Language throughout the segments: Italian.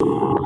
you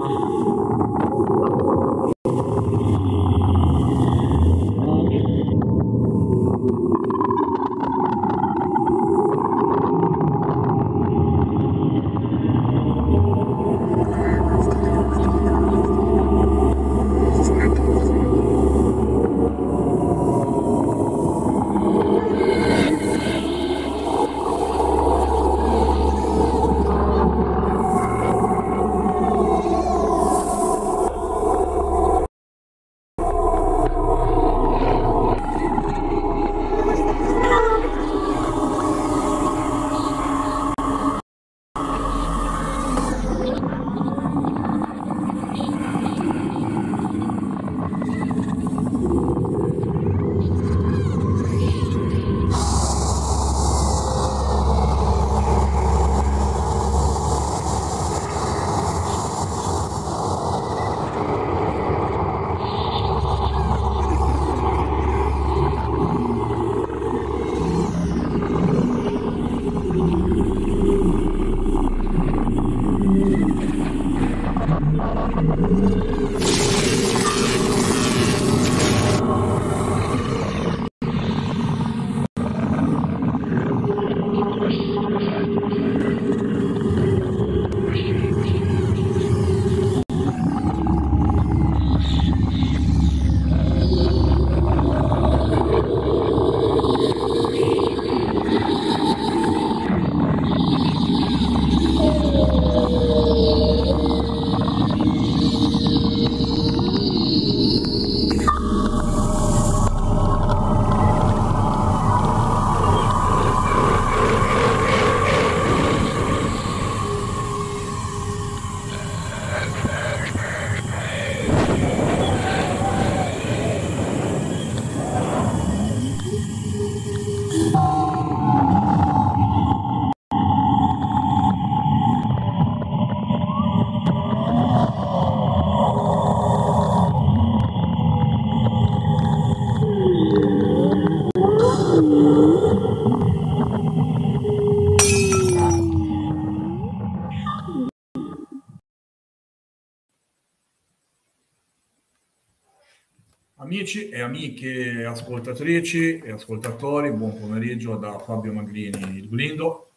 Amici e amiche ascoltatrici e ascoltatori, buon pomeriggio da Fabio Magrini, il Blindo.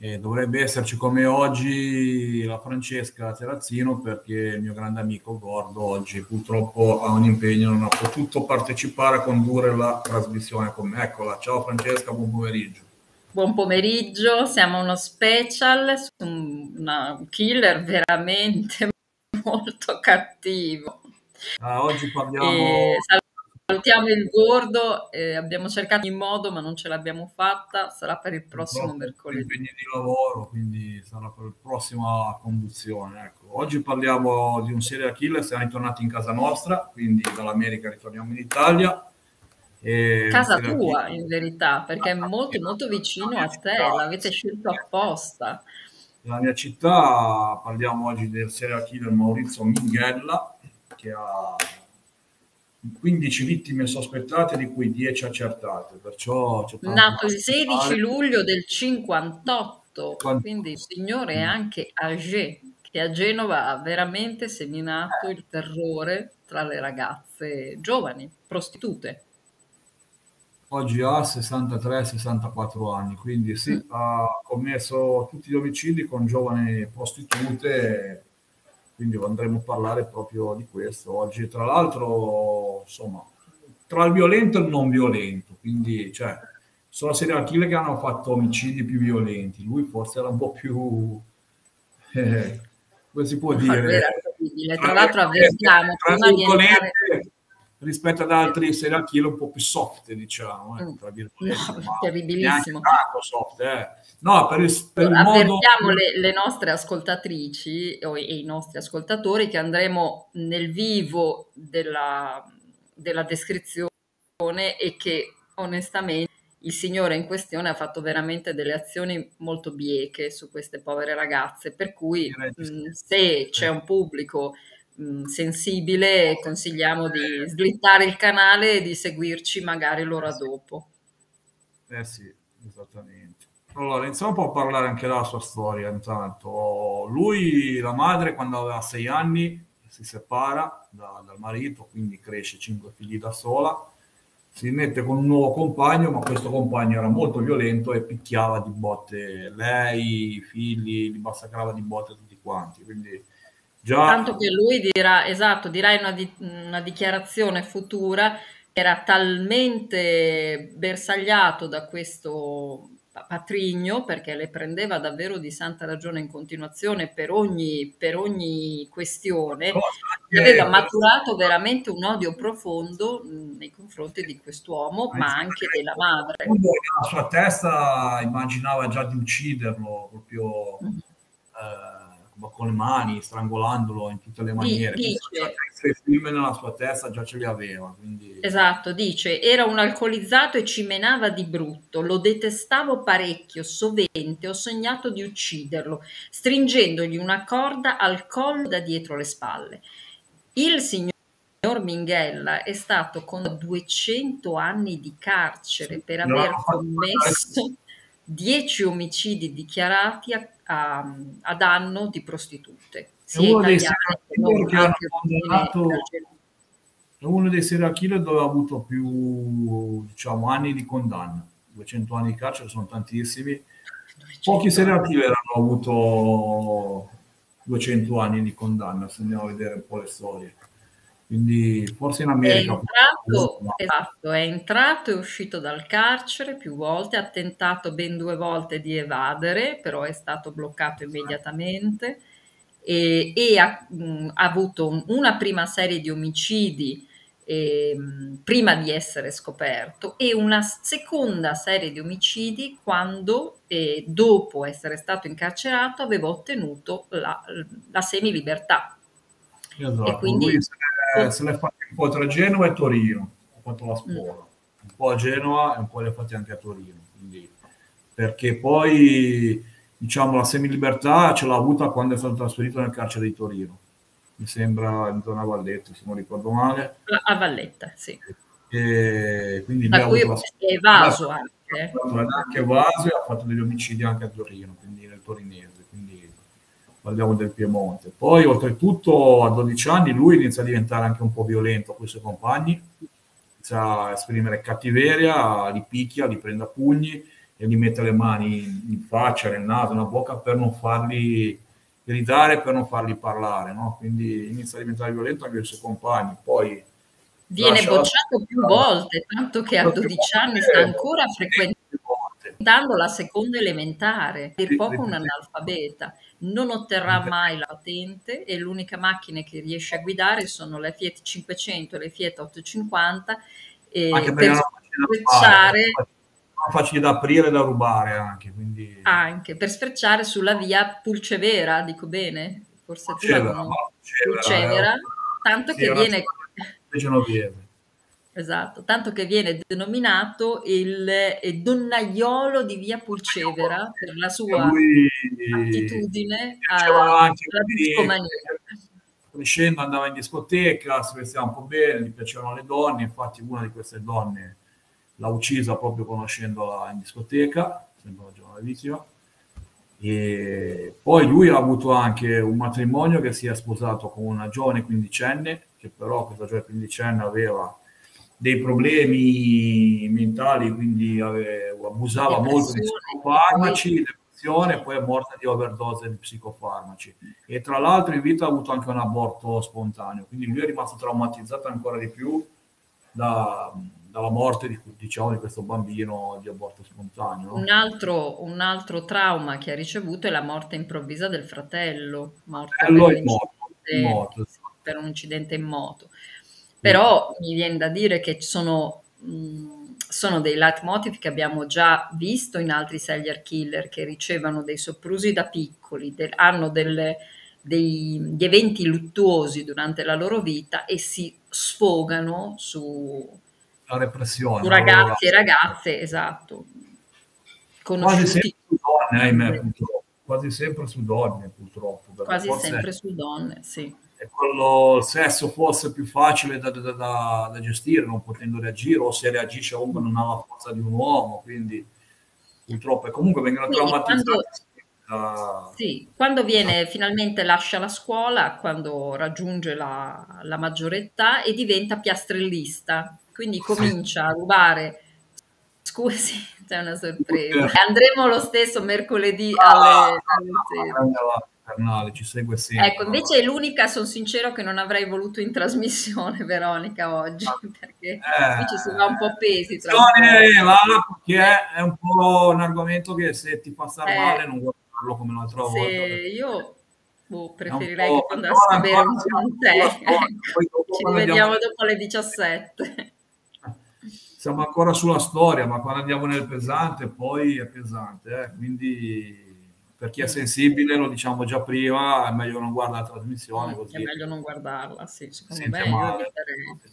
E dovrebbe esserci come oggi la Francesca Terrazzino perché il mio grande amico Gordo oggi purtroppo ha un impegno, non ha potuto partecipare a condurre la trasmissione con me. Eccola, ciao Francesca, buon pomeriggio. Buon pomeriggio, siamo uno special un killer veramente molto cattivo. Ah, oggi parliamo... E salutiamo il gordo, eh, abbiamo cercato in modo ma non ce l'abbiamo fatta, sarà per il prossimo Purtroppo mercoledì. Impegni di lavoro, quindi sarà per la prossima conduzione. Ecco. Oggi parliamo di un serial killer, siamo ritornati in casa nostra, quindi dall'America ritorniamo in Italia. E casa tua in verità, perché è molto molto vicino a te, l'avete scelto apposta. Nella mia città parliamo oggi del serial killer Maurizio Minghella, che ha 15 vittime sospettate, di cui 10 accertate. Perciò Nato il 16 luglio del 58, 58. quindi il signore è anche âgé, che a Genova ha veramente seminato il terrore tra le ragazze giovani, prostitute. Oggi ha 63-64 anni, quindi sì, mm. ha commesso tutti gli omicidi con giovani prostitute quindi andremo a parlare proprio di questo oggi. Tra l'altro, insomma, tra il violento e il non violento, quindi cioè, sono serial killer che hanno fatto omicidi più violenti, lui forse era un po' più... Eh, come si può dire? Tra l'altro avvertiamo, prima di entrare rispetto ad altri serial killer un po' più soft, diciamo. Eh, tra no, terribilissimo. soft, eh. No, per il, per il Avvertiamo modo... le, le, nostre ascoltatrici o, e i nostri ascoltatori che andremo nel vivo della, della descrizione e che onestamente il signore in questione ha fatto veramente delle azioni molto bieche su queste povere ragazze, per cui mh, se c'è un pubblico mh, sensibile consigliamo di slittare il canale e di seguirci magari l'ora dopo. Eh sì, esattamente. Allora, iniziamo un po' a parlare anche della sua storia intanto. Lui, la madre, quando aveva sei anni, si separa da, dal marito, quindi cresce cinque figli da sola, si mette con un nuovo compagno, ma questo compagno era molto violento e picchiava di botte lei, i figli, li massacrava di botte tutti quanti. Quindi già... Tanto che lui dirà, esatto, dirà in una, di, una dichiarazione futura, era talmente bersagliato da questo patrigno perché le prendeva davvero di santa ragione in continuazione per ogni, per ogni questione, che aveva maturato veramente un odio profondo nei confronti di quest'uomo, ma anche della madre. La sua testa immaginava già di ucciderlo proprio. Mm-hmm. Eh, con le mani, strangolandolo in tutte le maniere. Dice, i film nella sua testa già ce li aveva. Quindi... Esatto, dice, era un alcolizzato e ci menava di brutto, lo detestavo parecchio, sovente, ho sognato di ucciderlo, stringendogli una corda al collo da dietro le spalle. Il signor Minghella è stato con 200 anni di carcere per aver commesso 10 omicidi dichiarati a a, a danno di prostitute. Sia uno dei uno dei serial killer dove ha avuto più diciamo, anni di condanna. 200 anni di carcere sono tantissimi. Pochi serial killer hanno avuto 200 anni di condanna, se andiamo a vedere un po' le storie. Quindi forse in America. È entrato, esatto, è entrato e uscito dal carcere più volte, ha tentato ben due volte di evadere, però è stato bloccato immediatamente e, e ha, mh, ha, avuto una prima serie di omicidi eh, prima di essere scoperto e una seconda serie di omicidi quando, eh, dopo essere stato incarcerato, aveva ottenuto la, la semilibertà. Esatto. E quindi, eh, se l'è fatto un po' tra Genova e Torino, ha fatto la scuola, un po' a Genova e un po' le fatte anche a Torino. Quindi, perché poi diciamo la semilibertà ce l'ha avuta quando è stato trasferito nel carcere di Torino. Mi sembra in zona Valletta, se non ricordo male. A Valletta, sì. E quindi da cui è evaso anche. Anche evaso e ha fatto degli omicidi anche a Torino, quindi nel torinese parliamo del Piemonte. Poi, oltretutto, a 12 anni lui inizia a diventare anche un po' violento con i suoi compagni, inizia a esprimere cattiveria, li picchia, li prende a pugni e gli mette le mani in faccia, nel naso, nella bocca per non farli gridare, per non farli parlare. No? Quindi inizia a diventare violento anche con i suoi compagni. Poi viene bocciato la... più volte, tanto che a 12 anni sta ancora frequentando la seconda elementare, per poco un analfabeta non otterrà mai la patente e l'unica macchina che riesce a guidare sono le Fiat 500 e le Fiat 850 e per sfrecciare facili da aprire e da rubare anche, quindi... anche per sfrecciare sulla via Pulcevera, dico bene, forse Pulcevera, tu la Pulcevera, Pulcevera, tanto che viene Esatto, tanto che viene denominato il donnaiolo di via Pulcevera per la sua lui, attitudine alla discomania. Crescendo andava in discoteca, si vestiva un po' bene, gli piacevano le donne, infatti una di queste donne l'ha uccisa proprio conoscendola in discoteca, sembra una giovanissima. E poi lui ha avuto anche un matrimonio che si è sposato con una giovane quindicenne, che però questa giovane quindicenne aveva dei problemi mentali, quindi aveva, abusava molto di psicofarmaci, depressione, poi è morta di overdose di psicofarmaci. E tra l'altro in vita ha avuto anche un aborto spontaneo, quindi lui è rimasto traumatizzato ancora di più da, dalla morte di, diciamo, di questo bambino di aborto spontaneo. Un, altro, un altro trauma che ha ricevuto è la morte improvvisa del fratello, morto, per, un morto, morto. per un incidente in moto. Però mi viene da dire che sono, mh, sono dei leitmotiv che abbiamo già visto in altri serial killer che ricevono dei soprusi da piccoli, del, hanno delle, dei, eventi luttuosi durante la loro vita e si sfogano su, la repressione, su ragazzi e ragazze, esatto. Quasi sempre su donne, ahimè, purtroppo. Quasi sempre su donne, purtroppo. Quasi sempre su donne, sì e quello, il sesso forse più facile da, da, da, da, gestire, non potendo reagire, o se reagisce comunque non ha la forza di un uomo, quindi purtroppo, e comunque vengono quindi traumatizzati. Quando, sì, quando viene finalmente lascia la scuola, quando raggiunge la, la maggiore età e diventa piastrellista, quindi comincia a rubare scusi, c'è una sorpresa. Andremo lo stesso mercoledì alle, ah, alle infernale, ci segue sempre. Ecco, invece è l'unica, sono sincero, che non avrei voluto in trasmissione, Veronica, oggi, perché qui ci si va un po' pesi tra perché è un po' un argomento che se ti fa stare Eh. male non guardarlo come l'altra volta. Io boh, preferirei che tu andassi a bere un tè. ecco. Ci rivediamo dopo le 17. siamo ancora sulla storia, ma quando andiamo nel pesante, poi è pesante. eh. Quindi per chi è sensibile, lo diciamo già prima, è meglio non guardare la trasmissione È così. meglio non guardarla, sì, secondo me male.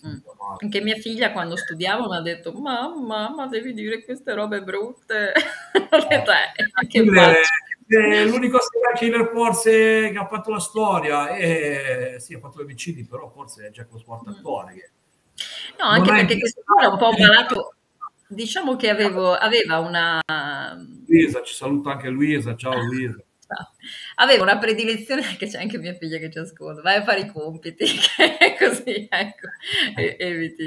Mm. Anche mia figlia quando studiavo mi ha detto mamma, ma devi dire queste robe brutte. Ho detto, eh, che faccio? che l'unico serial killer forse che ha fatto la storia e sì, ha fatto gli omicidi, però forse è Jack lo sportatore. Che... No, anche perché questo era un po' malato. Diciamo che avevo, aveva una... Luisa, ci saluta anche Luisa, ciao Luisa. Aveva una predilezione, che c'è anche mia figlia che ci ascolta, vai a fare i compiti, così, ecco, e- eviti,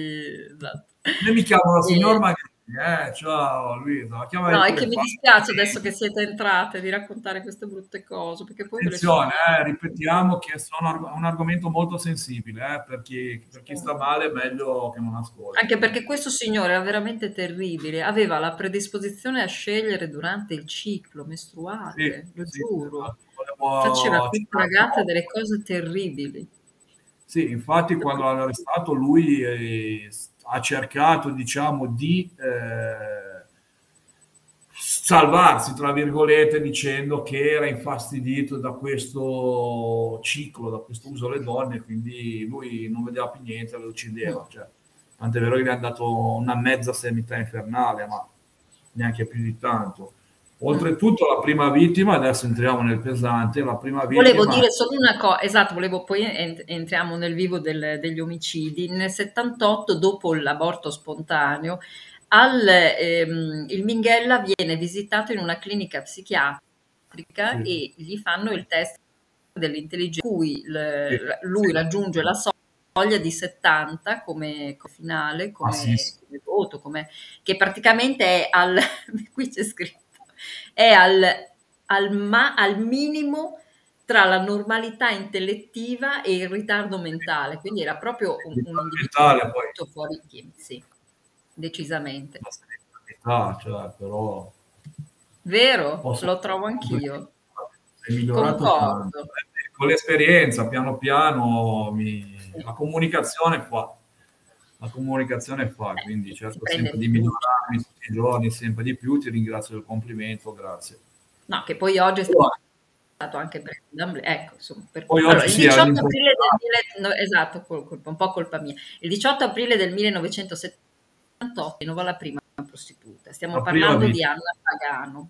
esatto. Io mi chiamo la E- signor Magrini, eh, ciao Luisa. No, è che mi dispiace adesso che siete entrate di raccontare queste brutte cose, perché poi le Attenzione, sono- eh, ripetiamo che sono un argomento molto sensibile, eh, per, chi, per chi sta male è meglio che non ascolti. Anche perché questo signore era veramente terribile, aveva la predisposizione a scegliere durante il ciclo mestruale, lo sì, giuro. Volevo Faceva citare- ragazze delle cose terribili. Sì, infatti quando l'hanno arrestato lui eh, ha cercato, diciamo, di eh, salvarsi, tra virgolette, dicendo che era infastidito da questo ciclo, da questo uso alle donne, quindi lui non vedeva più niente, le uccideva. Cioè, tant'è vero che gli hanno dato una mezza semità infernale, ma neanche più di tanto. Oltretutto la prima vittima, adesso entriamo nel pesante, la prima vittima... Volevo dire solo una cosa, esatto, volevo poi ent- entriamo nel vivo del- degli omicidi. Nel 78, dopo l'aborto spontaneo, al, ehm, il Minghella viene visitato in una clinica psichiatrica Sì. e gli fanno il test dell'intelligenza, in cui il- Sì, lui sì. raggiunge la soglia di 70 come, come finale, come, Ah, sì, sì. come voto, come- che praticamente è al, qui c'è scritto, è al, al, ma- al minimo tra la normalità intellettiva e il ritardo mentale, quindi era proprio un, un individuo tutto fuori sì, decisamente. semità, cioè, però... Vero? Posso- Lo trovo anch'io. È migliorato. Eh, Con l'esperienza, piano piano, mi- la comunicazione fa. La comunicazione fa, quindi cerco si prende sempre di migliorarmi tutti i giorni, sempre di più. Ti ringrazio del complimento, grazie. No, che poi oggi è Poi- stato anche per ecco, insomma, per- Poi allora, il sì, è 18 un po'- aprile del no, esatto, col- colpa- un po' colpa mia. Il 18 aprile del 1978 Genova la prima prostituta. Stiamo La parlando di. Anna Pagano.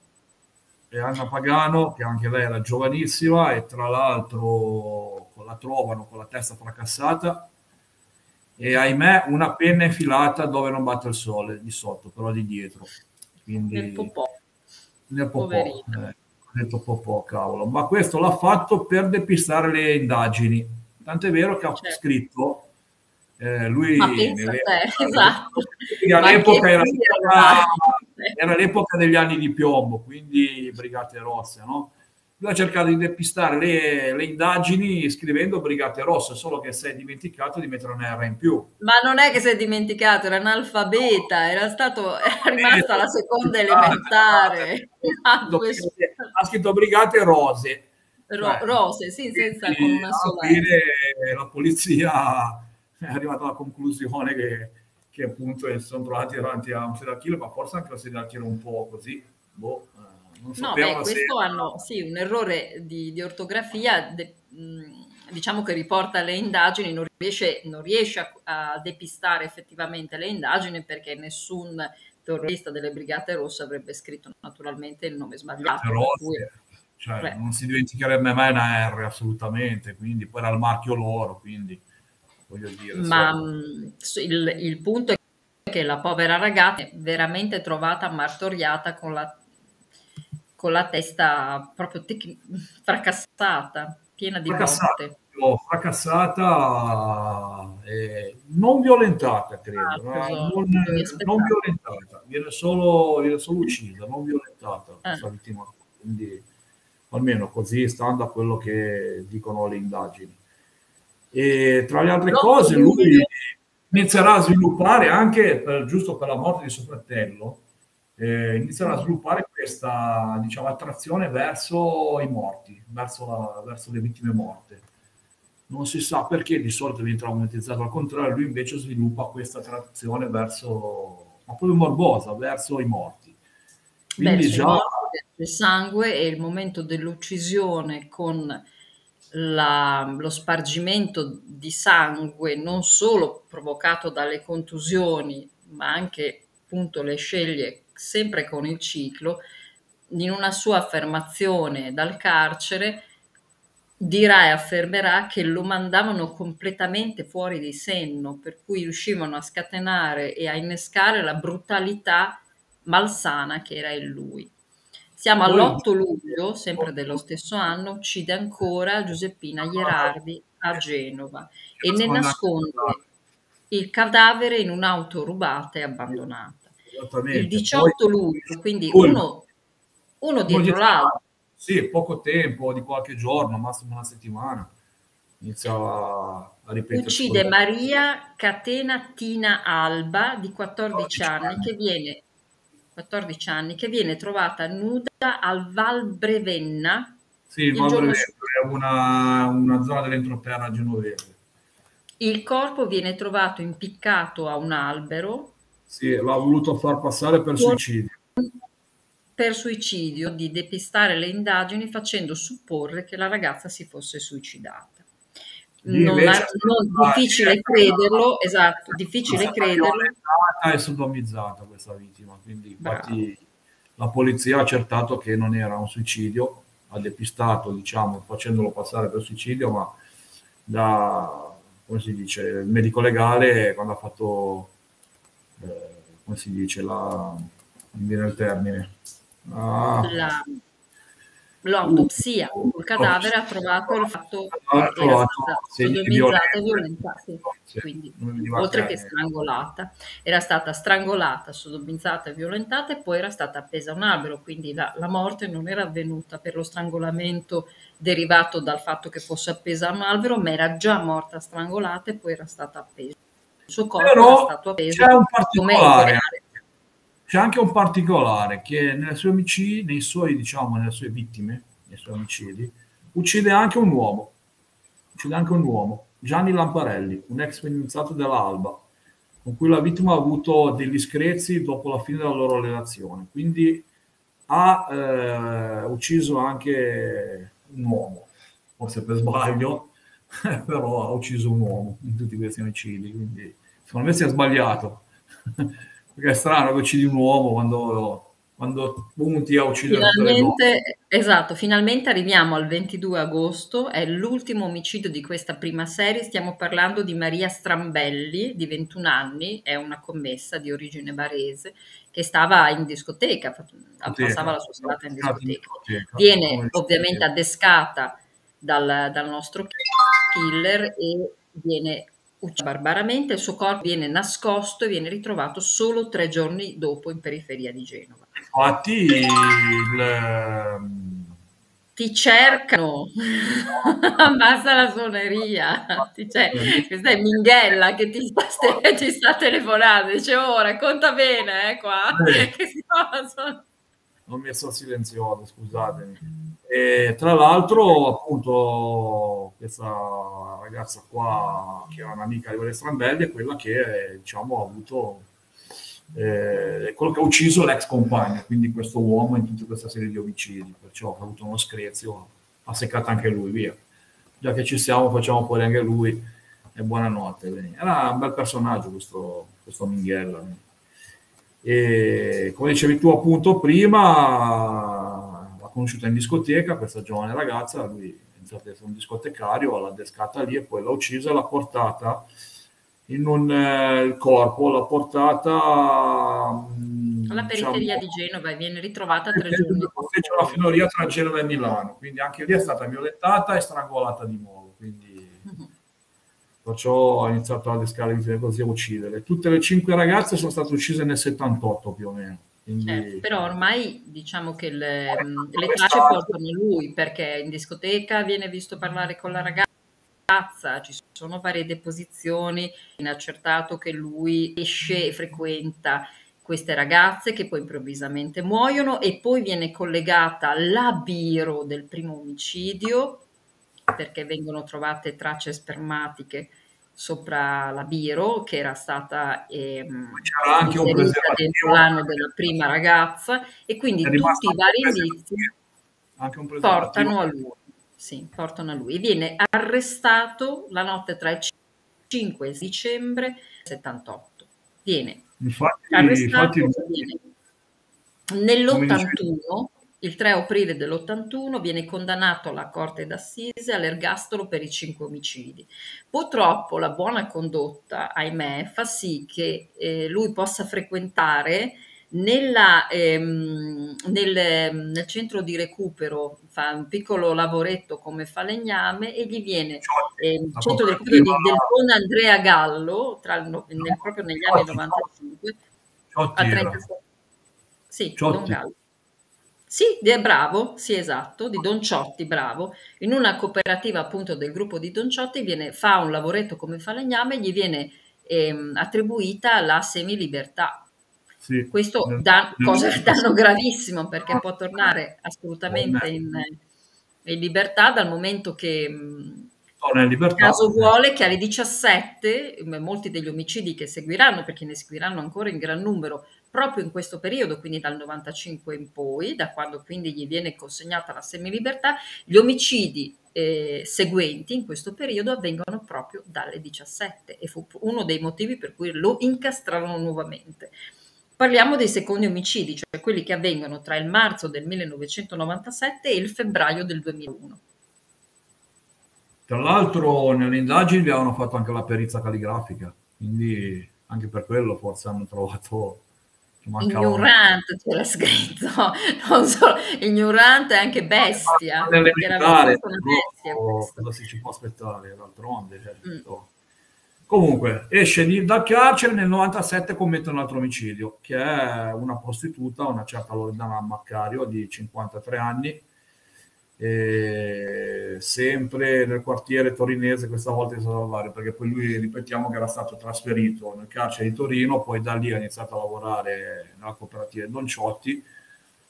E Anna Pagano, che anche lei era giovanissima e tra l'altro la trovano con la testa fracassata e ahimè una penna infilata dove non batte il sole, di sotto, però di dietro. Quindi, Nel popò. Nel popò, eh, detto popò, cavolo. Ma questo l'ha fatto per depistare le indagini. Tant'è vero che ha Certo. scritto, eh, lui nelle- esatto. all'epoca era, era l'epoca degli anni di piombo, quindi Brigate Rosse, no? Lui ha cercato di depistare le, le indagini scrivendo Brigate Rosse, solo che si è dimenticato di mettere una R in più. Ma non è che si è dimenticato, era analfabeta, era stato, era rimasta la seconda elementare. Ah, Ha scritto Brigate Rose. Ro- Cioè, rose, sì, senza con una sola. fine la polizia è arrivata alla conclusione che, che appunto si sono trovati davanti a un serial killer, ma forse anche un serial killer un po' così. Boh, eh, No, beh, sapevano se- questo hanno sì, un errore di, di ortografia, de- mh, diciamo che riporta le indagini, non riesce, non riesce a, a depistare effettivamente le indagini perché nessun terrorista delle Brigate Rosse avrebbe scritto naturalmente il nome sbagliato. cioè, Beh. non si dimenticherebbe mai una R assolutamente, quindi poi era il marchio loro, quindi voglio dire. Ma insomma. mh, s- il, il punto è che la povera ragazza è veramente trovata martoriata con la con la testa proprio tec- fracassata, piena di botte. fracassata eh, non violentata, credo, Ah, non, non violentata, viene solo, viene solo uccisa, non violentata Eh. vittima. Quindi, almeno così stando a quello che dicono le indagini. E tra le altre No, cose, lui- lui inizierà a sviluppare anche, per- giusto per la morte di suo fratello, eh, inizierà a sviluppare questa diciamo, attrazione verso i morti, verso, la- verso le vittime morte. Non si sa perché, di solito viene traumatizzato al contrario, lui invece sviluppa questa attrazione verso, ma proprio morbosa, verso i morti. Quindi verso già il sangue e il momento dell'uccisione con la- lo spargimento di sangue non solo provocato dalle contusioni, ma anche appunto le sceglie sempre con il ciclo, in una sua affermazione dal carcere dirà e affermerà che lo mandavano completamente fuori di senno, per cui riuscivano a scatenare e a innescare la brutalità malsana che era in lui. Siamo Poi- all'8 luglio, sempre dello stesso anno, uccide ancora Giuseppina Gherardi a Genova e ne nasconde il cadavere in un'auto rubata e abbandonata. Esattamente. Il 18 Poi- luglio, quindi uno, uno dietro l'altro. Sì, poco tempo, di qualche giorno, massimo una settimana, iniziava a ripetere. Uccide Maria Catena Tina Alba di 14 anni che viene, 14 anni, che viene trovata nuda al Val Brevenna. Sì, il Val Brevetto è una, una zona dell'entroterra genovese. Il corpo viene trovato impiccato a un albero Sì, l'ha voluto far passare per suicidio. per suicidio di depistare le indagini facendo supporre che la ragazza si fosse suicidata. Non, ha- non- difficile crederlo, esatto, difficile È crederlo. e sodomizzata questa vittima, quindi infatti la polizia ha accertato che non era un suicidio, ha depistato, diciamo, facendolo passare per suicidio, ma da, come si dice, il medico legale quando ha fatto, eh, come si dice, la, non mi viene il termine, Ah, La- l'autopsia sul cadavere ha trovato il fatto che Ha era stata sodomizzata e violentata, sì. Sì, quindi oltre che strangolata, era stata strangolata, sodomizzata e violentata e poi era stata appesa a un albero, quindi la, la morte non era avvenuta per lo strangolamento derivato dal fatto che fosse appesa a un albero, ma era già morta strangolata e poi era stata appesa. Il suo corpo era Però stato appeso c'è un particolare, c'è anche un particolare che nelle sue omicidi, nei suoi, diciamo, nelle sue vittime, nei suoi omicidi, uccide anche un uomo, uccide anche un uomo, Gianni Lamparelli, un ex fidanzato dell'Alba, con cui la vittima ha avuto degli screzi dopo la fine della loro relazione. Quindi ha eh, ucciso anche un uomo, forse per sbaglio, però ha ucciso un uomo in tutti questi omicidi. Quindi secondo me si è sbagliato. Perché è strano che uccidi un uomo quando, quando punti a uccidere donne. Finalmente, esatto, finalmente arriviamo al 22 agosto, è l'ultimo omicidio di questa prima serie, stiamo parlando di Maria Strambelli, di 21 anni, è una commessa di origine barese, che stava in discoteca, fa- passava la sua serata in discoteca. Viene ovviamente adescata dal, dal nostro killer e viene uccisa barbaramente, il suo corpo viene nascosto e viene ritrovato solo tre giorni dopo in periferia di Genova. Infatti, il, Ti cercano, basta la suoneria. Cer- Questa è Minghella che ti sta, ste- ti sta telefonando. Dice: Oh, racconta bene, eh, qua. Possono- l'ho messo a silenzioso, scusatemi. E tra l'altro, appunto, questa ragazza qua, che era un'amica di Valeria Strambelli, è quella che diciamo, ha avuto eh, è quello che ha ucciso l'ex compagno, quindi questo uomo in tutta questa serie di omicidi, perciò ha avuto uno screzio, ha seccato anche lui, via. Già che ci siamo, facciamo fuori anche lui e buonanotte. Era un bel personaggio questo, questo Minghella. E come dicevi tu appunto prima, conosciuta in discoteca questa giovane ragazza, lui è ad essere un discotecario, l'ha descata lì e poi l'ha uccisa e l'ha portata in un eh, il corpo, l'ha portata mh, alla diciamo, periferia di Genova e viene ritrovata tre giorni. C'è una finoria tra Genova e Milano, quindi anche lì è stata violentata e strangolata di nuovo. Quindi uh-huh. perciò ho iniziato a descare così a uccidere. Tutte le cinque ragazze sono state uccise nel 78 più o meno. Quindi... Certo, però ormai diciamo che le, le tracce portano lui perché in discoteca viene visto parlare con la ragazza, ci sono varie deposizioni, viene accertato che lui esce e frequenta queste ragazze che poi improvvisamente muoiono e poi viene collegata la biro del primo omicidio perché vengono trovate tracce spermatiche sopra la biro che era stata ehm, dentro l'anno della prima ragazza e quindi tutti i vari indizi portano a lui. Sì, portano a lui. Viene arrestato la notte tra il 5 e dicembre 78. Viene infatti, arrestato infatti, nell'81, il 3 aprile dell'81, viene condannato alla corte d'assise all'ergastolo per i cinque omicidi. Purtroppo la buona condotta, ahimè, fa sì che eh, lui possa frequentare nella, ehm, nel, nel, centro di recupero fa un piccolo lavoretto come falegname e gli viene eh, il centro di recupero di, del buon Andrea Gallo tra il, nel, proprio negli anni 95 a 36 sì, Don Gallo sì, è bravo, sì esatto, di Don Ciotti, bravo. In una cooperativa appunto del gruppo di Don Ciotti viene, fa un lavoretto come falegname e gli viene ehm, attribuita la semilibertà. Sì. Questo dà cosa danno gravissimo perché può tornare assolutamente in, in libertà dal momento che il caso vuole che alle 17 molti degli omicidi che seguiranno, perché ne seguiranno ancora in gran numero proprio in questo periodo, quindi dal 95 in poi, da quando quindi gli viene consegnata la semilibertà, gli omicidi eh, seguenti in questo periodo avvengono proprio dalle 17 e fu uno dei motivi per cui lo incastrarono nuovamente. Parliamo dei secondi omicidi, cioè quelli che avvengono tra il marzo del 1997 e il febbraio del 2001. Tra l'altro nelle indagini vi avevano fatto anche la perizia calligrafica, quindi anche per quello forse hanno trovato... Ignorante c'era scritto, non solo ignorante anche bestia. Perché era bestia cosa si ci può aspettare d'altronde? Certo. Mm. Comunque, esce di, dal carcere nel 97 commette un altro omicidio, che è una prostituta, una certa Loredana Maccario di 53 anni, sempre nel quartiere torinese, questa volta in Salvario, perché poi lui, ripetiamo, che era stato trasferito nel carcere di Torino, poi da lì ha iniziato a lavorare nella cooperativa Don Ciotti,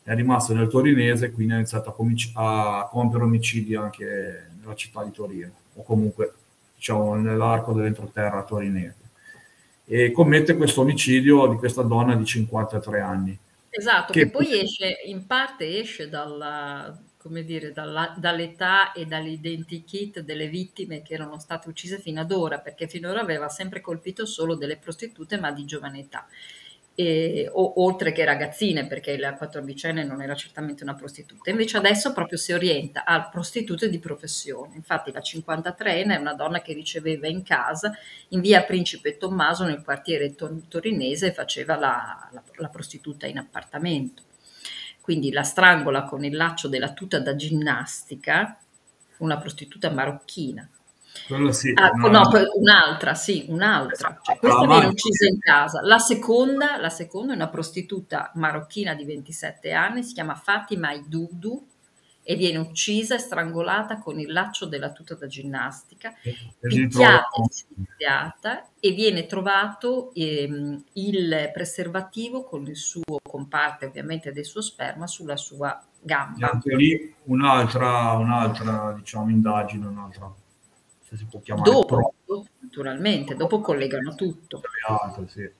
è rimasto nel torinese, quindi ha iniziato a, comici- a compiere omicidi anche nella città di Torino, o comunque diciamo, nell'arco dell'entroterra torinese. E commette questo omicidio di questa donna di 53 anni. Esatto, che, che poi esce, in parte esce dalla, come dire, dalla, dall'età e dall'identikit delle vittime che erano state uccise fino ad ora, perché finora aveva sempre colpito solo delle prostitute, ma di giovane età e, o, oltre che ragazzine, perché la quattordicenne non era certamente una prostituta. Invece adesso proprio si orienta a prostitute di professione. Infatti la 53enne è una donna che riceveva in casa in via Principe Tommaso nel quartiere torinese e faceva la, la, la prostituta in appartamento. Quindi la strangola con il laccio della tuta da ginnastica, una prostituta marocchina sì. Ah, no, no, un'altra, sì, un'altra. Esatto. Cioè, questa viene uccisa in casa. La seconda, la seconda è una prostituta marocchina di 27 anni, si chiama Fatima Idudu e viene uccisa e strangolata con il laccio della tuta da ginnastica, picchiata e e viene trovato ehm, il preservativo con il suo, con parte ovviamente del suo sperma, sulla sua gamba. E anche lì un'altra, un'altra diciamo, indagine, un'altra se si può chiamare. Dopo, dopo naturalmente, dopo collegano tutto. Altre, sì.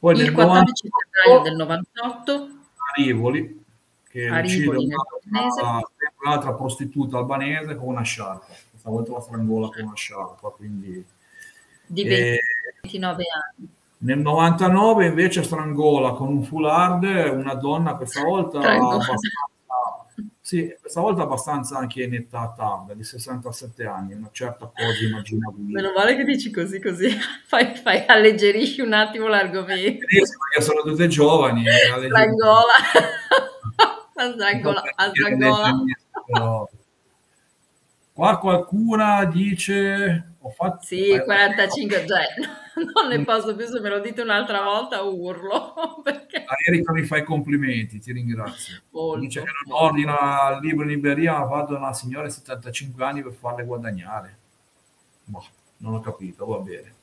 Poi il 14 febbraio del 98 Rivoli, che Rivoli una, un'altra prostituta albanese con una sciarpa. Questa volta la strangola con una sciarpa, quindi... Di 20, 29 anni. Nel 99 invece strangola con un foulard una donna questa volta abbastanza Sì, questa volta abbastanza anche in età tarda, di 67 anni, una certa cosa immaginabile. Meno male che dici così, così fai, fai alleggerisci un attimo l'argomento. Perché sono tutte giovani. Strangola. Strangola. Strangola. Qua qualcuna dice... Ho fatto... Sì, 45, cioè, non ne posso più, se me lo dite un'altra volta urlo. Perché... Erika mi fa i complimenti, ti ringrazio. Molto, Dice che non ordina il libro in libreria, ma vado una signora di 75 anni per farle guadagnare. Boh, non ho capito, va bene.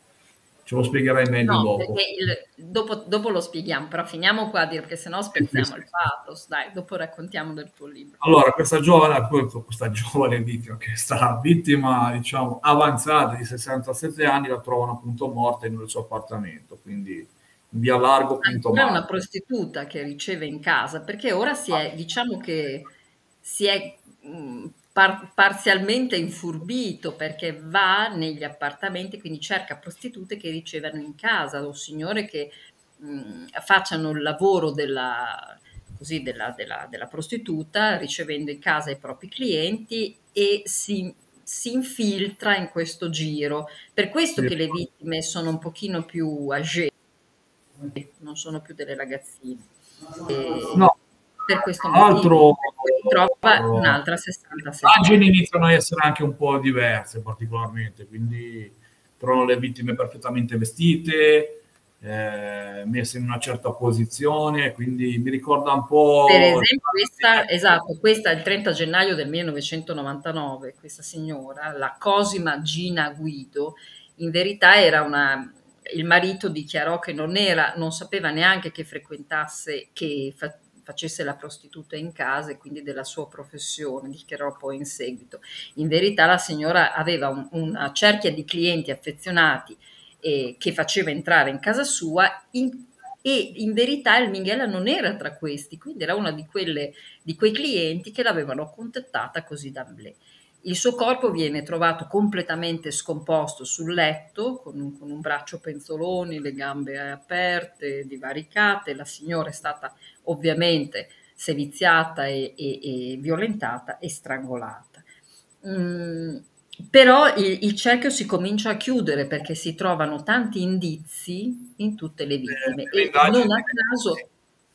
Ce lo spiegherai meglio no, dopo. Il, dopo. dopo. lo spieghiamo, però finiamo qua perché sennò spezziamo il pathos. Dai, dopo raccontiamo del tuo libro. Allora, questa giovane, questa giovane vittima, che sta vittima, diciamo, avanzata di 67 anni, la trovano appunto morta nel suo appartamento, quindi in via Largo Pinto È una prostituta che riceve in casa, perché ora si è, diciamo che si è mh, par- parzialmente infurbito perché va negli appartamenti, quindi cerca prostitute che ricevano in casa o signore che mh, facciano il lavoro della, così, della, della, della, prostituta, ricevendo in casa i propri clienti e si, si infiltra in questo giro. Per questo che le vittime sono un pochino più âgée, non sono più delle ragazzine. E... No, per questo motivo trova un'altra 66. Le immagini iniziano a essere anche un po' diverse particolarmente, quindi trovano le vittime perfettamente vestite, eh, messe in una certa posizione, quindi mi ricorda un po'... Per esempio questa, esatto, questa è il 30 gennaio del 1999, questa signora, la Cosima Gina Guido, in verità era una... Il marito dichiarò che non era, non sapeva neanche che frequentasse, che fa, facesse la prostituta in casa e quindi della sua professione, dichiarò poi in seguito. In verità la signora aveva un, una cerchia di clienti affezionati eh, che faceva entrare in casa sua in, e in verità il Minghella non era tra questi, quindi era una di, quelle, di quei clienti che l'avevano contattata così d'amblè. Il suo corpo viene trovato completamente scomposto sul letto, con un, con un, braccio penzoloni, le gambe aperte, divaricate. La signora è stata ovviamente seviziata e, e, e violentata e strangolata. Mm, però il, il, cerchio si comincia a chiudere perché si trovano tanti indizi in tutte le vittime eh, e non a caso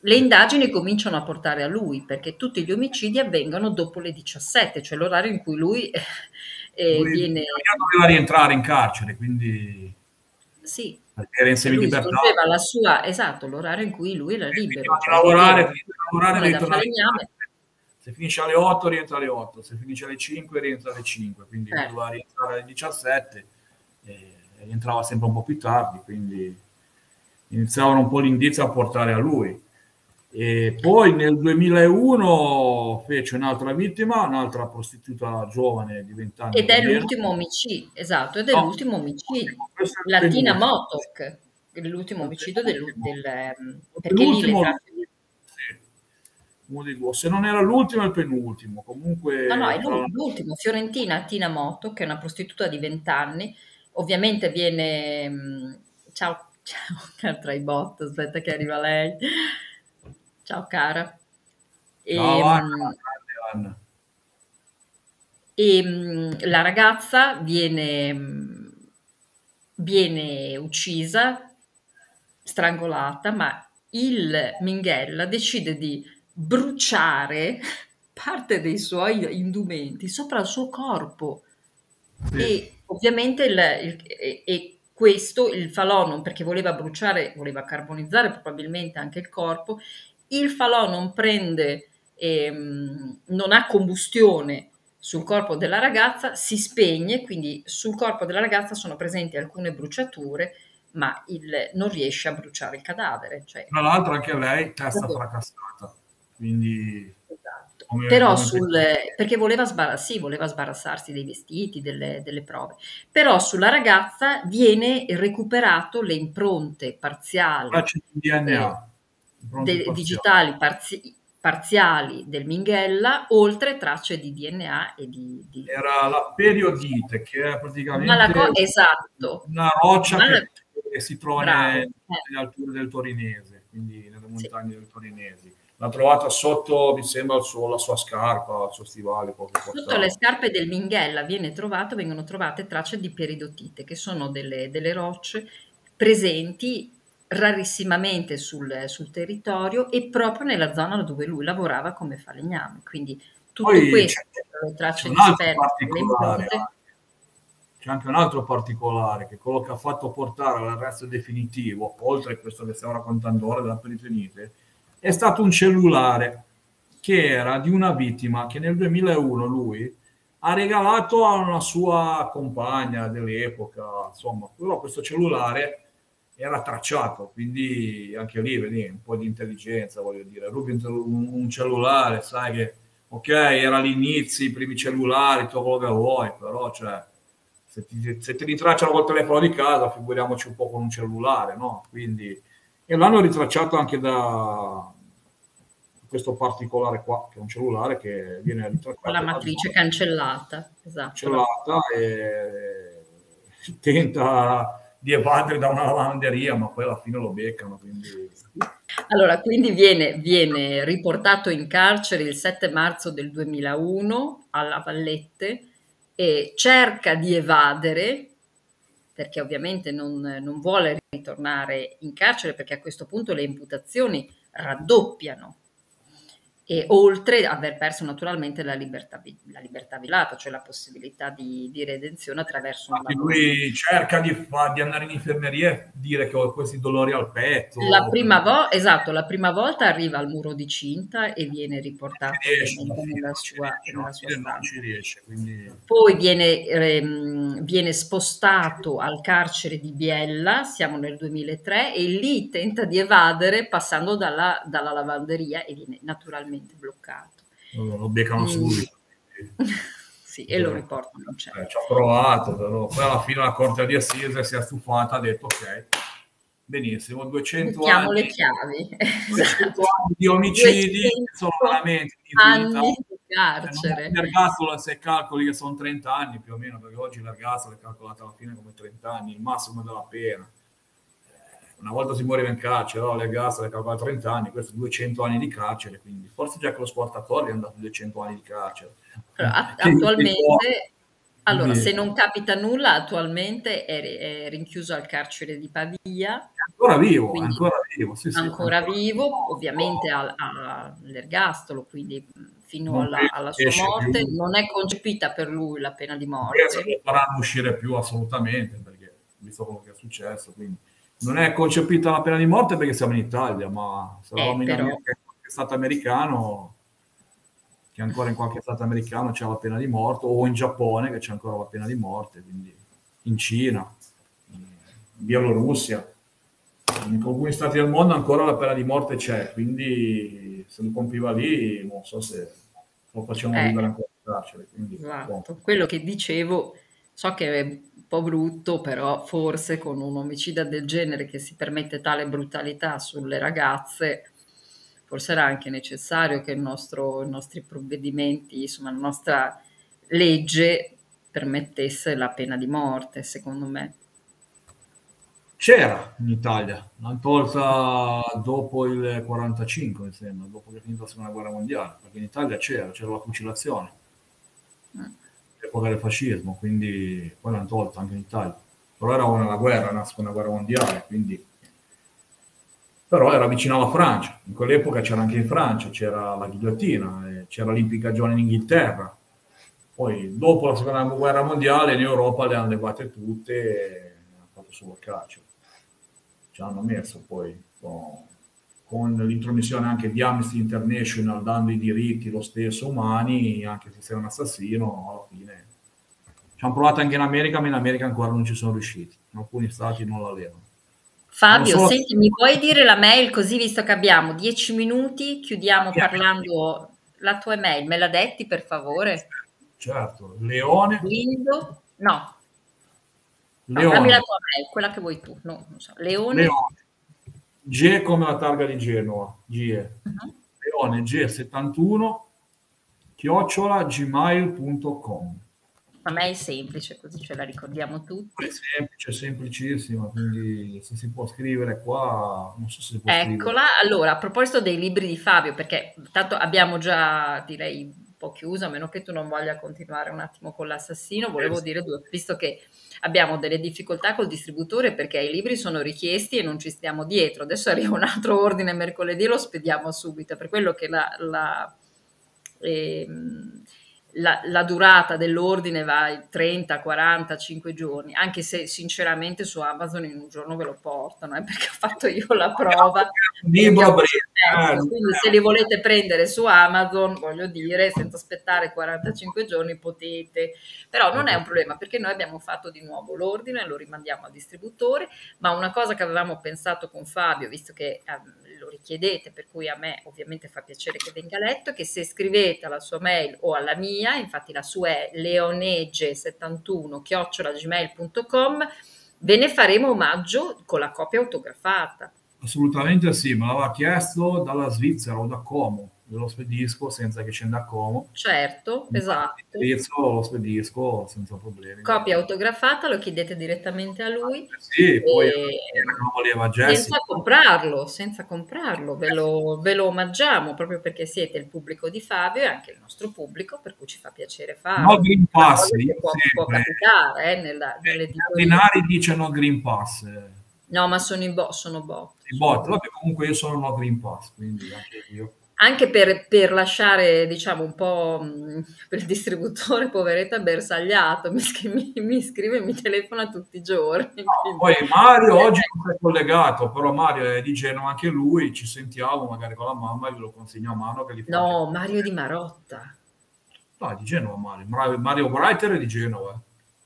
le indagini cominciano a portare a lui perché tutti gli omicidi avvengono dopo le 17, cioè l'orario in cui lui, eh, lui viene... doveva rientrare in carcere, quindi... Sì, perché era in semidibertà. la sua, esatto, l'orario in cui lui era libero. Cioè lavorare, lavorare se finisce alle 8 rientra alle 8, se finisce alle 5 rientra alle 5, quindi eh. doveva rientrare alle 17 e rientrava sempre un po' più tardi, quindi iniziavano un po' l'indizio a portare a lui. E poi nel 2001 fece un'altra vittima, un'altra prostituta giovane di 20 anni. Ed è l'ultimo omicidio, esatto, ed è no, l'ultimo omicidio. Latina Motok, l'ultimo omicidio del... del ehm, perché lì le tratte... Se non era l'ultimo, è il penultimo. Comunque, no, no, è l'ultimo. Fiorentina Tina Moto, che è una prostituta di 20 anni, ovviamente viene... Mm, ciao, ciao, tra i bot, aspetta che arriva lei. Ciao cara. E, Ciao, Anna, Anna. E, mm, la ragazza viene, viene uccisa, strangolata, ma il Minghella decide di bruciare parte dei suoi indumenti sopra il suo corpo. Sì. E ovviamente il, il, e questo il falò non perché voleva bruciare, voleva carbonizzare probabilmente anche il corpo il falò non prende, ehm, non ha combustione sul corpo della ragazza, si spegne, quindi sul corpo della ragazza sono presenti alcune bruciature, ma il, non riesce a bruciare il cadavere. Cioè, Tra l'altro anche lei testa fracassata, quindi... Esatto. Come, Però come sul, perché voleva, sbar- sì, voleva sbarazzarsi dei vestiti, delle, delle, prove. Però sulla ragazza viene recuperato le impronte parziali. Tracce di DNA. Eh, de- digitali parzi- parziali del Minghella, oltre tracce di DNA e di... di... Era la periodite, che è praticamente co- esatto. una roccia la... che, che, si trova nelle, nelle, alture del Torinese, quindi nelle montagne sì. del Torinese. l'ha trovata sotto, mi sembra, suo, la sua scarpa, il suo stivale. Sotto le scarpe del Minghella viene trovato, vengono trovate tracce di peridotite, che sono delle, delle rocce presenti rarissimamente sul, sul, territorio e proprio nella zona dove lui lavorava come falegname. Quindi tutto Poi questo, le tracce di sperma, c'è anche un altro particolare, che quello che ha fatto portare all'arresto definitivo, oltre a questo che stiamo raccontando ora della peritonite, è stato un cellulare che era di una vittima che nel 2001 lui ha regalato a una sua compagna dell'epoca, insomma, però questo cellulare era tracciato, quindi anche lì vedi un po' di intelligenza, voglio dire, rubi un, un cellulare, sai che ok, era all'inizio, i primi cellulari, tutto quello che vuoi, però cioè, se, ti, se ti ritracciano col telefono di casa, figuriamoci un po' con un cellulare, no? Quindi, e l'hanno ritracciato anche da questo particolare qua, che è un cellulare che viene ritracciato. Con la matrice cancellata, esatto. Cancellata e tenta di evadere da una lavanderia, ma poi alla fine lo beccano. Quindi... Allora, quindi viene, viene, riportato in carcere il 7 marzo del 2001 alla Vallette e cerca di evadere perché ovviamente non, non vuole ritornare in carcere perché a questo punto le imputazioni raddoppiano e oltre ad aver perso naturalmente la libertà, la libertà vilata, cioè la possibilità di, di redenzione attraverso un lavoro. Lui cerca di, di, andare in infermeria e dire che ho questi dolori al petto. La prima vo- esatto, la prima volta arriva al muro di cinta e viene riportato riesce, nella sua, nella sua riesce, quindi... Poi viene, ehm, viene spostato al carcere di Biella, siamo nel 2003, e lì tenta di evadere passando dalla, dalla lavanderia e viene naturalmente totalmente bloccato. Lo, lo beccano mm. subito. sì, e lo riportano. Eh, ci ha provato, però poi alla fine la Corte di Assise si è stufata, ha detto ok, benissimo, 200 Mettiamo anni, le chiavi. 200 esatto. anni di omicidi sono veramente di vita. Anni di carcere. L'ergastolo, se calcoli che sono 30 anni più o meno, perché oggi l'ergastolo è calcolato alla fine come 30 anni, il massimo della pena una volta si moriva in carcere, no? l'ergastolo è calcolato 30 anni, questo 200 anni di carcere, quindi forse già con lo sportatore è andato 200 anni di carcere. Allora, attualmente, allora, se non capita nulla, attualmente è, è rinchiuso al carcere di Pavia. Ancora vivo, ancora vivo. Sì, sì, ancora, ancora vivo, ovviamente all'ergastolo, quindi fino alla, alla, sua morte. Più. Non è concepita per lui la pena di morte. Non faranno uscire più assolutamente, perché visto quello che è successo, quindi non è concepita la pena di morte perché siamo in Italia, ma se eravamo eh, in qualche stato americano, che ancora in qualche stato americano c'è la pena di morte, o in Giappone che c'è ancora la pena di morte, quindi in Cina, in Bielorussia, in alcuni stati del mondo ancora la pena di morte c'è, quindi se lo compiva lì non so se lo facciamo eh, vivere ancora in carcere. Quindi, esatto. Quello che dicevo, so che po' brutto, però forse con un omicida del genere che si permette tale brutalità sulle ragazze, forse era anche necessario che il nostro, i nostri provvedimenti, insomma la nostra legge permettesse la pena di morte, secondo me. C'era in Italia, l'hanno tolta dopo il 45, mi sembra, dopo che è finita la seconda guerra mondiale, perché in Italia c'era, c'era la fucilazione. Mm l'epoca del fascismo, quindi poi l'hanno tolto anche in Italia. Però era una guerra, una seconda guerra mondiale, quindi... Però era vicino alla Francia. In quell'epoca c'era anche in Francia, c'era la ghigliottina, c'era l'impiccagione in Inghilterra. Poi dopo la seconda guerra mondiale in Europa le hanno levate tutte e hanno fatto solo il carcere. Ci hanno messo poi con con l'intromissione anche di Amnesty International dando i diritti lo stesso umani, anche se sei un assassino, alla fine ci hanno provato anche in America, ma in America ancora non ci sono riusciti. In alcuni stati non la levano. Fabio, so... senti, mi puoi dire la mail così, visto che abbiamo dieci minuti, chiudiamo yeah. parlando la tua mail, me la detti per favore? Certo, Leone. Lindo? No. Leone. No, dammi la tua mail, quella che vuoi tu. No, so. Leone. Leone G come la targa di Genova, GE. Uh-huh. Leone G71 chiocciola gmail.com A me è semplice, così ce la ricordiamo tutti. È semplice, semplicissima, quindi se si può scrivere qua, non so se si può Eccola, scrivere. allora a proposito dei libri di Fabio, perché tanto abbiamo già, direi, po' chiuso, a meno che tu non voglia continuare un attimo con l'assassino, volevo dire due, visto che abbiamo delle difficoltà col distributore perché i libri sono richiesti e non ci stiamo dietro. Adesso arriva un altro ordine mercoledì lo spediamo subito, per quello che la... la ehm, la, la, durata dell'ordine va ai 30, 40, 5 giorni, anche se sinceramente su Amazon in un giorno ve lo portano, eh, perché ho fatto io la prova. Libro quindi se li volete prendere su Amazon, voglio dire, senza aspettare 45 giorni potete, però non è un problema perché noi abbiamo fatto di nuovo l'ordine, lo rimandiamo al distributore, ma una cosa che avevamo pensato con Fabio, visto che um, richiedete, per cui a me ovviamente fa piacere che venga letto, che se scrivete alla sua mail o alla mia, infatti la sua è leonegge71 chiocciolagmail.com, ve ne faremo omaggio con la copia autografata. Assolutamente sì, me l'aveva chiesto dalla Svizzera o da Como ve lo spedisco senza che scenda a Como. Certo, esatto. lo spedisco senza problemi. Copia autografata, lo chiedete direttamente a lui. Sì, poi voleva Jessica. Senza comprarlo, senza comprarlo, ve lo, ve lo omaggiamo proprio perché siete il pubblico di Fabio e anche il nostro pubblico, per cui ci fa piacere farlo. No Green Pass, può, può capitare eh, nella, nelle I cardinali dicono Green Pass. No, ma sono i bot, sono bot. I bot, vabbè, comunque io sono no Green Pass, quindi anche io anche per, per, lasciare, diciamo, un po' mm, per il distributore, poveretta, bersagliato, mi, mi, mi scrive e mi telefona tutti i giorni. No, poi Mario oggi non è collegato, però Mario è di Genova anche lui, ci sentiamo magari con la mamma e glielo consegno a mano. Che gli no, Mario di Marotta. No, è di Genova Mario, Mario Breiter è di Genova.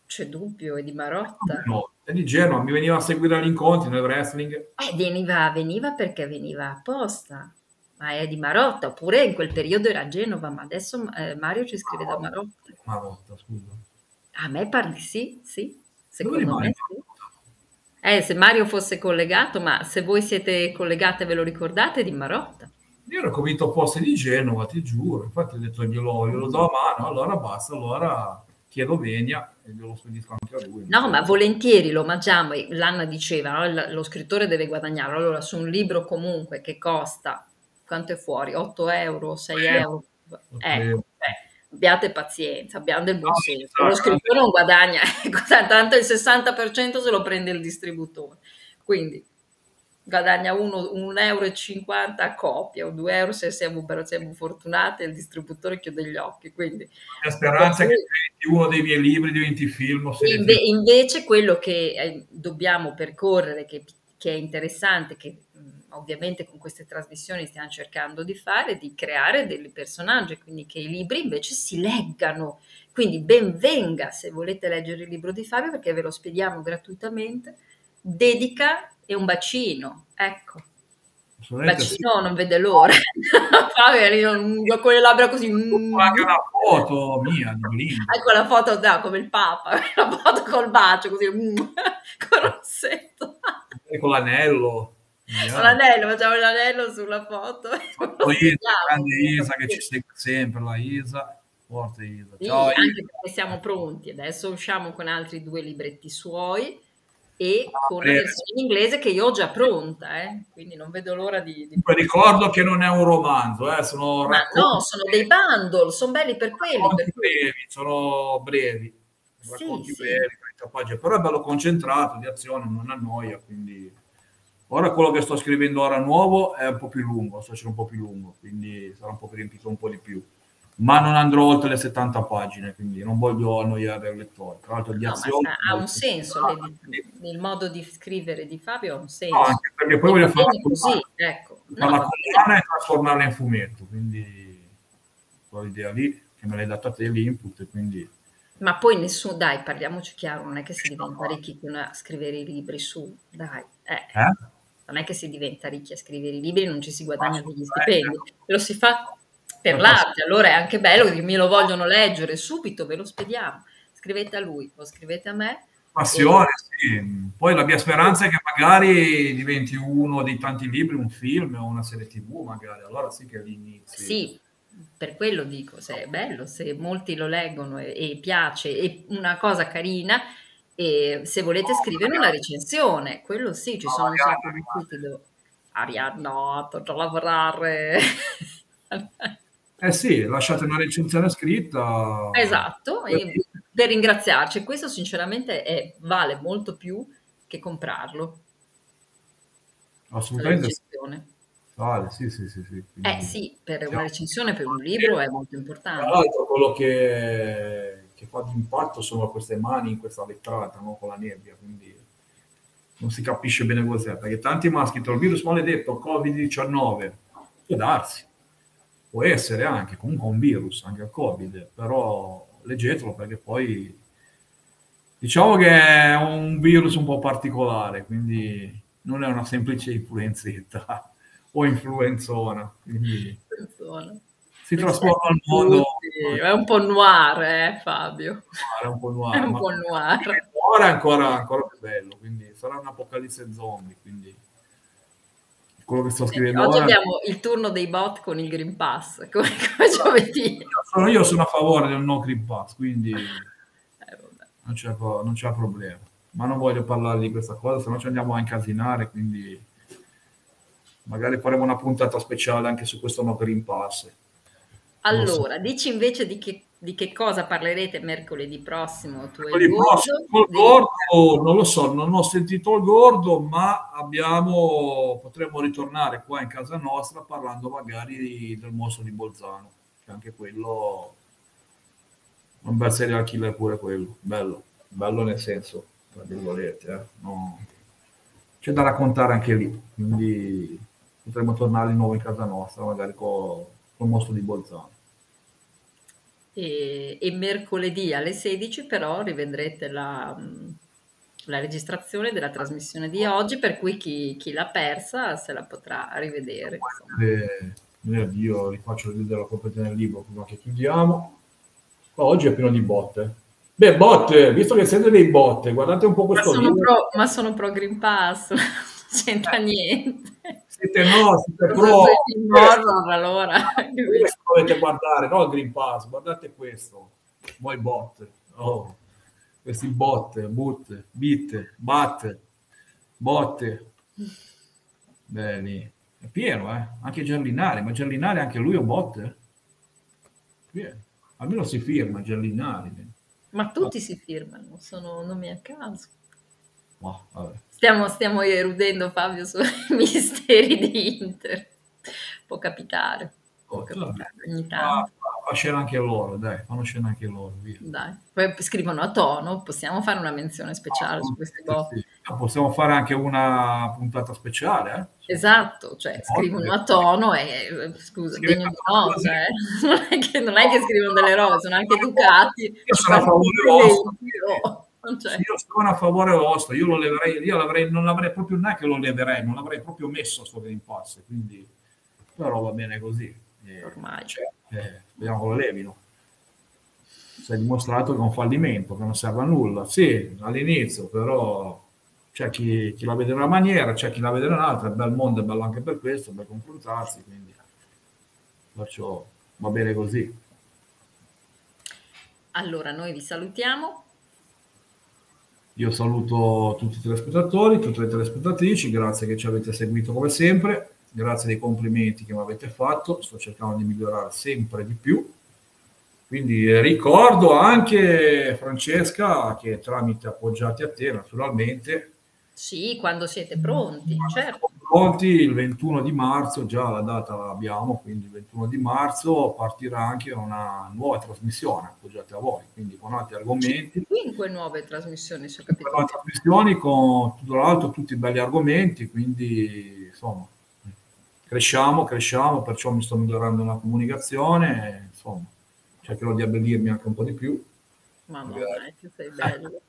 C'è dubbio, è di Marotta. No, è di Genova, mi veniva a seguire agli incontri nel wrestling. Eh, veniva, veniva perché veniva apposta ma è di Marotta, oppure in quel periodo era a Genova, ma adesso eh, Mario ci scrive da Marotta. Marotta, scusa. A me parli sì, sì, secondo me sì. Eh, se Mario fosse collegato, ma se voi siete collegate ve lo ricordate, di Marotta. Io ero convinto fosse di Genova, ti giuro, infatti ho detto glielo, glielo do a mano, allora basta, allora chiedo venia e glielo spedisco anche a lui. No, ma volentieri lo mangiamo, L'Anna diceva, no? lo scrittore deve guadagnare, allora su un libro comunque che costa quanto è fuori? 8 euro, 6 euro? Eh, eh, abbiate pazienza, abbiamo del buon senso. Lo scrittore non guadagna, ecco, tanto il 60% se lo prende il distributore. Quindi guadagna 1,50 euro a coppia o 2 euro se siamo, siamo fortunati e il distributore chiude gli occhi. Quindi, la speranza è che uno dei miei libri, diventi film. Inve, invece quello che eh, dobbiamo percorrere, che, che è interessante, che ovviamente con queste trasmissioni stiamo cercando di fare, di creare dei personaggi, quindi che i libri invece si leggano. Quindi ben venga se volete leggere il libro di Fabio perché ve lo spediamo gratuitamente. Dedica e un bacino, ecco. Bacino sì. non vede l'ora. Fabio con le labbra così. Mm. Anche una foto mia Ecco la foto da come il Papa, la foto col bacio così, mm, con rossetto. E con l'anello. Yeah. L'anello, facciamo l'anello sulla foto. Isa, grande Isa che ci segue sempre, la Isa. Forte Isa. Ciao, sì, anche perché siamo pronti. Adesso usciamo con altri due libretti suoi e ah, con la versione in inglese che io ho già pronta, eh? quindi non vedo l'ora di... di... Ricordo che non è un romanzo, eh? sono Ma no, sono dei bundle, sono belli per quelli. Per brevi, sono brevi, racconti sì, brevi, sì. però è bello concentrato, di azione, non annoia, quindi... Ora quello che sto scrivendo ora nuovo è un po' più lungo, sto facendo un po' più lungo, quindi sarà un po' riempito un po' di più. Ma non andrò oltre le 70 pagine, quindi non voglio annoiare il lettore. Tra l'altro, di no, azione. Ha un senso, ah, il modo di scrivere di Fabio ha un senso. No, anche perché poi voglio fare così, ecco. No, la collana e trasformarla in fumetto, quindi quell'idea lì che me l'hai data te l'input, quindi ma poi nessuno, dai, parliamoci chiaro, non è che si diventa ricchi con a scrivere i libri su, dai. Eh. eh? Non è che si diventa ricchi a scrivere i libri e non ci si guadagna degli stipendi, lo si fa per l'arte, allora è anche bello che mi lo vogliono leggere subito, ve lo spediamo, scrivete a lui o scrivete a me. Passione, e... sì. Poi la mia speranza è che magari diventi uno dei tanti libri, un film o una serie tv magari, allora sì che all'inizio. Sì, per quello dico, se è bello, se molti lo leggono e, e piace, è una cosa carina, e se volete scrivere una recensione, quello sì, ci sono un sacco di siti dove... Arianna, no, tocca lavorare. eh sì, lasciate una recensione scritta. Esatto, per ringraziarci. Questo sinceramente è, vale molto più che comprarlo. Assolutamente. Vale, sì, sì, sì. sì. Eh sì, per una recensione, per un libro è molto importante. Tra l'altro quello che, che fa di impatto sono queste mani in questa vetrata, no? con la nebbia, quindi non si capisce bene cos'è, perché tanti scritto il virus maledetto Covid-19, può darsi, può essere anche comunque un virus, anche il Covid, però leggetelo perché poi diciamo che è un virus un po' particolare, quindi non è una semplice influenzetta o influenzona. Quindi si trasforma al mondo. Sì, è un po' noir, eh, Fabio. È un po' noir. È un po' noir. Ora è ancora, ancora più bello, quindi sarà un'apocalisse zombie. Quindi quello che sto scrivendo Oggi ora... abbiamo il turno dei bot con il Green Pass, come, come giovedì. Sono, io sono a favore del no Green Pass, quindi eh, non, c'è, non c'è problema. Ma non voglio parlare di questa cosa, se no ci andiamo a incasinare, quindi magari faremo una puntata speciale anche su questo no Green Pass. Allora, so. dici invece di che, di che, cosa parlerete mercoledì prossimo? Tu mercoledì prossimo, il gordo, non lo so, non ho sentito il gordo, ma abbiamo, potremmo ritornare qua in casa nostra parlando magari del mostro di Bolzano, che anche quello un bel serial killer pure quello, bello, bello nel senso, tra virgolette, eh? no. c'è da raccontare anche lì, quindi potremmo tornare di nuovo in casa nostra, magari con, mostro di Bolzano. E, e, mercoledì alle 16 però rivedrete la, la, registrazione della trasmissione di oggi, per cui chi, chi l'ha persa se la potrà rivedere. Eh, io rifaccio il video della competenza del libro prima che chiudiamo. Ma oggi è pieno di botte. Beh, botte, visto che siete dei botte, guardate un po' questo ma sono libro. Pro, ma sono pro Green Pass, non c'entra niente siete no, siete pro. Horror, allora. Questo dovete guardare, no il Green Pass, guardate questo. Voi bot. Oh. Questi bot, but, bit, bat, botte. Bene. È pieno, eh? Anche Gerlinari, ma Gerlinari anche lui è un bot? Eh? Almeno si firma Gerlinari. Ma tutti oh. si firmano, sono nomi a caso. Oh, stiamo, stiamo erudendo Fabio sui misteri di Inter. Può capitare. Può oh, capitare ogni tanto. fa scena anche loro, dai, fanno scena anche loro. Via. Dai. Poi scrivono a tono, possiamo fare una menzione speciale ah, su questi bot. Sì. Possiamo fare anche una puntata speciale. Eh? Esatto, cioè scrivono a tono e scusa, degno di nota, eh. non, è che, non è che scrivono delle rose, sono anche educati. Io sono a favore vostro io sono a favore vostro, io lo leverei, io l'avrei, non l'avrei proprio neanche lo leverei, non l'avrei proprio messo sto Green Pass, quindi però va bene così. Eh, Ormai. Cioè, eh, vediamo che lo levino. Si è dimostrato che è un fallimento, che non serve a nulla. Sì, all'inizio, però c'è chi, chi la vede in una maniera, c'è chi la vede in un'altra, il bel mondo è bello anche per questo, per confrontarsi, quindi perciò va bene così. Allora, noi vi salutiamo. Io saluto tutti i telespettatori, tutte le telespettatrici, grazie che ci avete seguito come sempre, grazie dei complimenti che mi avete fatto, sto cercando di migliorare sempre di più. Quindi eh, ricordo anche Francesca che tramite appoggiati a te naturalmente. Sì, quando siete pronti, certo pronti il 21 di marzo, già la data l'abbiamo, quindi il 21 di marzo partirà anche una nuova trasmissione appoggiata a voi, quindi con altri argomenti. Cinque nuove trasmissioni, se ho capito. Nuove trasmissioni con, tra l'altro, tutti belli argomenti, quindi insomma, cresciamo, cresciamo, perciò mi sto migliorando la comunicazione, insomma, cercherò di abbellirmi anche un po' di più. Mamma mia, che sei bello.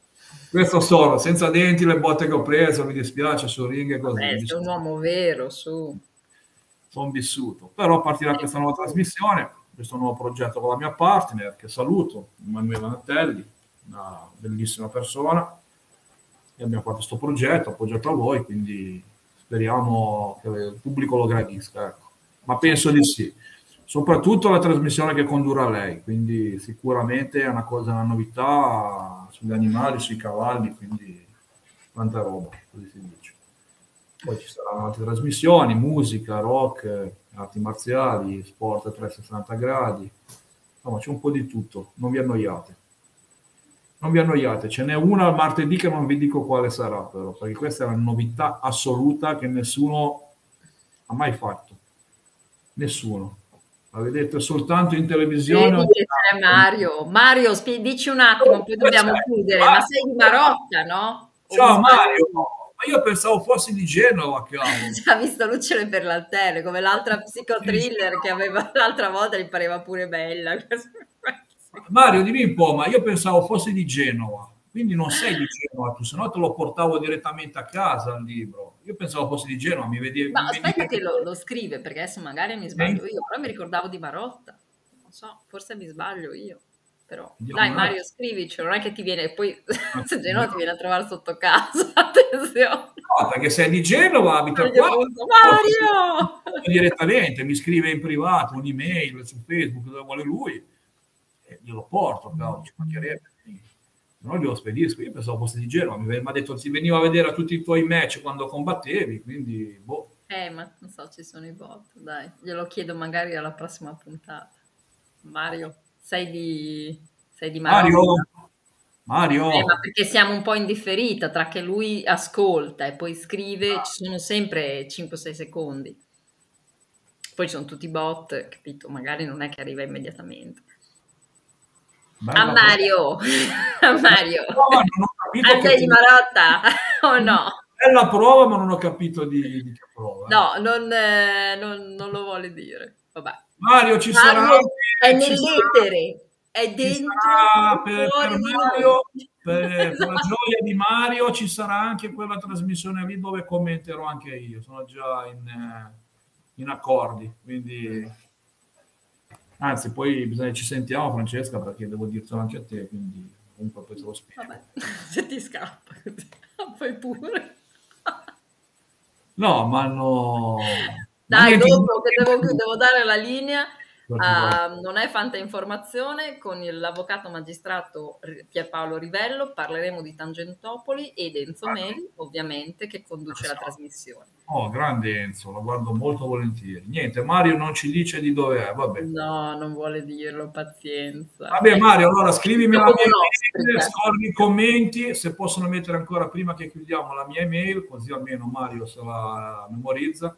Questo sono, senza denti le botte che ho preso, mi dispiace, su ring e così. Vabbè, sei un uomo vero, su. Sono vissuto. Però partirà questa nuova trasmissione, questo nuovo progetto con la mia partner, che saluto, Emanuele Manatelli, una bellissima persona. E abbiamo fatto questo progetto, appoggiato a voi, quindi speriamo che il pubblico lo gradisca. Ecco. Ma penso di sì. Soprattutto la trasmissione che condurrà lei, quindi sicuramente è una cosa, una novità sugli animali, sui cavalli, quindi tanta roba, così si dice. Poi ci saranno altre trasmissioni, musica, rock, arti marziali, sport a 360 gradi, insomma c'è un po' di tutto, non vi annoiate. Non vi annoiate, ce n'è una martedì che non vi dico quale sarà però, perché questa è una novità assoluta che nessuno ha mai fatto. Nessuno. La vedete soltanto in televisione. C'è Mario. Mario, dici un attimo, poi dobbiamo chiudere, ma sei di Marotta, no? Ciao Mario, ma io pensavo fossi di Genova. Ci ha visto Lucciole per l'altare, come l'altra psicothriller che aveva l'altra volta, gli pareva pure bella. Mario, dimmi un po', ma io pensavo fossi di Genova, quindi non sei di Genova tu, se no te lo portavo direttamente a casa il libro. Io pensavo fossi di Genova, mi vedevi... Ma aspetta che lo, lo, scrive, perché adesso magari mi sbaglio io, però mi ricordavo di Marotta. Non so, forse mi sbaglio io però. Andiamo dai Mario scrivici non è che ti viene poi se Genova ti viene a trovare sotto casa attenzione. No perché sei di Genova abita qua. Mario! Direttamente mi scrive in privato un'email su Facebook dove vuole lui e glielo porto però ci mancherebbe se no glielo spedisco io pensavo fosse di Genova mi ha detto si veniva a vedere a tutti i tuoi match quando combattevi quindi boh eh ma non so ci sono i bot dai glielo chiedo magari alla prossima puntata Mario sei di, sei di Mario. Mario. Eh, ma perché siamo un po' in differita tra che lui ascolta e poi scrive, ah. ci sono sempre 5-6 secondi. Poi ci sono tutti i bot, capito? Magari non è che arriva immediatamente. Bella a Mario, a Mario. A te di Marotta o no? È la prova, ma non ho capito di, di che prova. No, non, eh, non, non, lo vuole dire. Vabbè. Mario ci Mario sarà è nell'etere è dentro per, per, Mario, per, per, la gioia di Mario ci sarà anche quella trasmissione lì dove commenterò anche io sono già in, eh, in accordi quindi anzi poi bisogna ci sentiamo Francesca perché devo dirtelo anche a te quindi comunque poi te lo spiego. Vabbè, se ti scappa poi pure. No ma no. Dai, dopo che devo, devo, dare la linea, uh, non è Fanta Informazione, con l'avvocato magistrato Pierpaolo Rivello parleremo di Tangentopoli ed Enzo ah, Meli, ovviamente, che conduce so. la trasmissione. Oh, grande Enzo, lo guardo molto volentieri. Niente, Mario non ci dice di dove è, vabbè. No, non vuole dirlo, pazienza. Vabbè Mario, allora scrivimi la mia email, scorri i commenti, se possono mettere ancora prima che chiudiamo la mia email, così almeno Mario se la memorizza.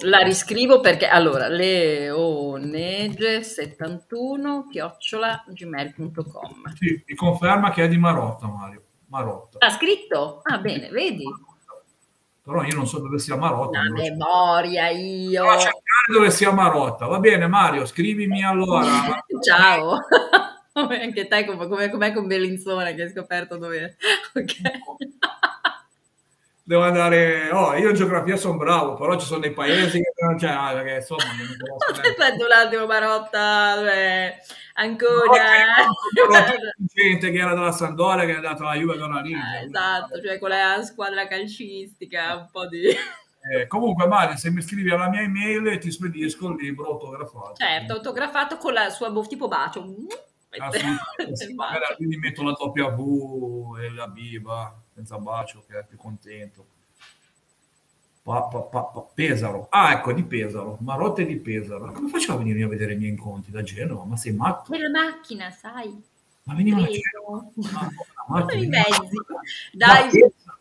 La riscrivo perché allora leonege71 chiocciola gmail.com. Sì, mi conferma che è di Marotta, Mario. Marotta. Ha scritto? Ah, bene, vedi. Però io non so dove sia Marotta. La memoria io. Devo cercare dove sia Marotta. Va bene, Mario, scrivimi allora. Ciao. Anche te come, come, come con Bellinzone che hai scoperto dove. Ok devo andare, oh, io in geografia sono bravo, però ci sono dei paesi che non c'è, ah, perché insomma... Aspetta un attimo, Marotta, dove... ancora... No, gente che era della Sandoria, che è andata alla Juve con la Liga. Eh, esatto, cioè quella squadra calcistica, un po' di... Eh, comunque, Mario, se mi scrivi alla mia email ti spedisco il libro autografato. Certo, autografato con la sua tipo bacio. Ah, quindi metto la W e la biba senza bacio, che è più contento. Pa, pa, pa, Pesaro. Ah, ecco, di Pesaro. Marotte di Pesaro. Come facciamo a venire a vedere i miei incontri da Genova? Ma sei matto? Per la macchina, sai. Ma veniva a Genova. I mezzi. Dai,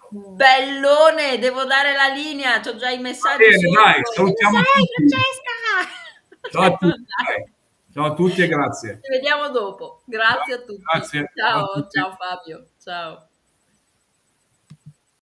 bellone, devo dare la linea, ho già i messaggi. Bene, dai, salutiamo tutti. Ciao a tutti. Ciao a tutti e grazie. Ci vediamo dopo. Grazie a tutti. Grazie. Ciao, a tutti. ciao Fabio. Ciao.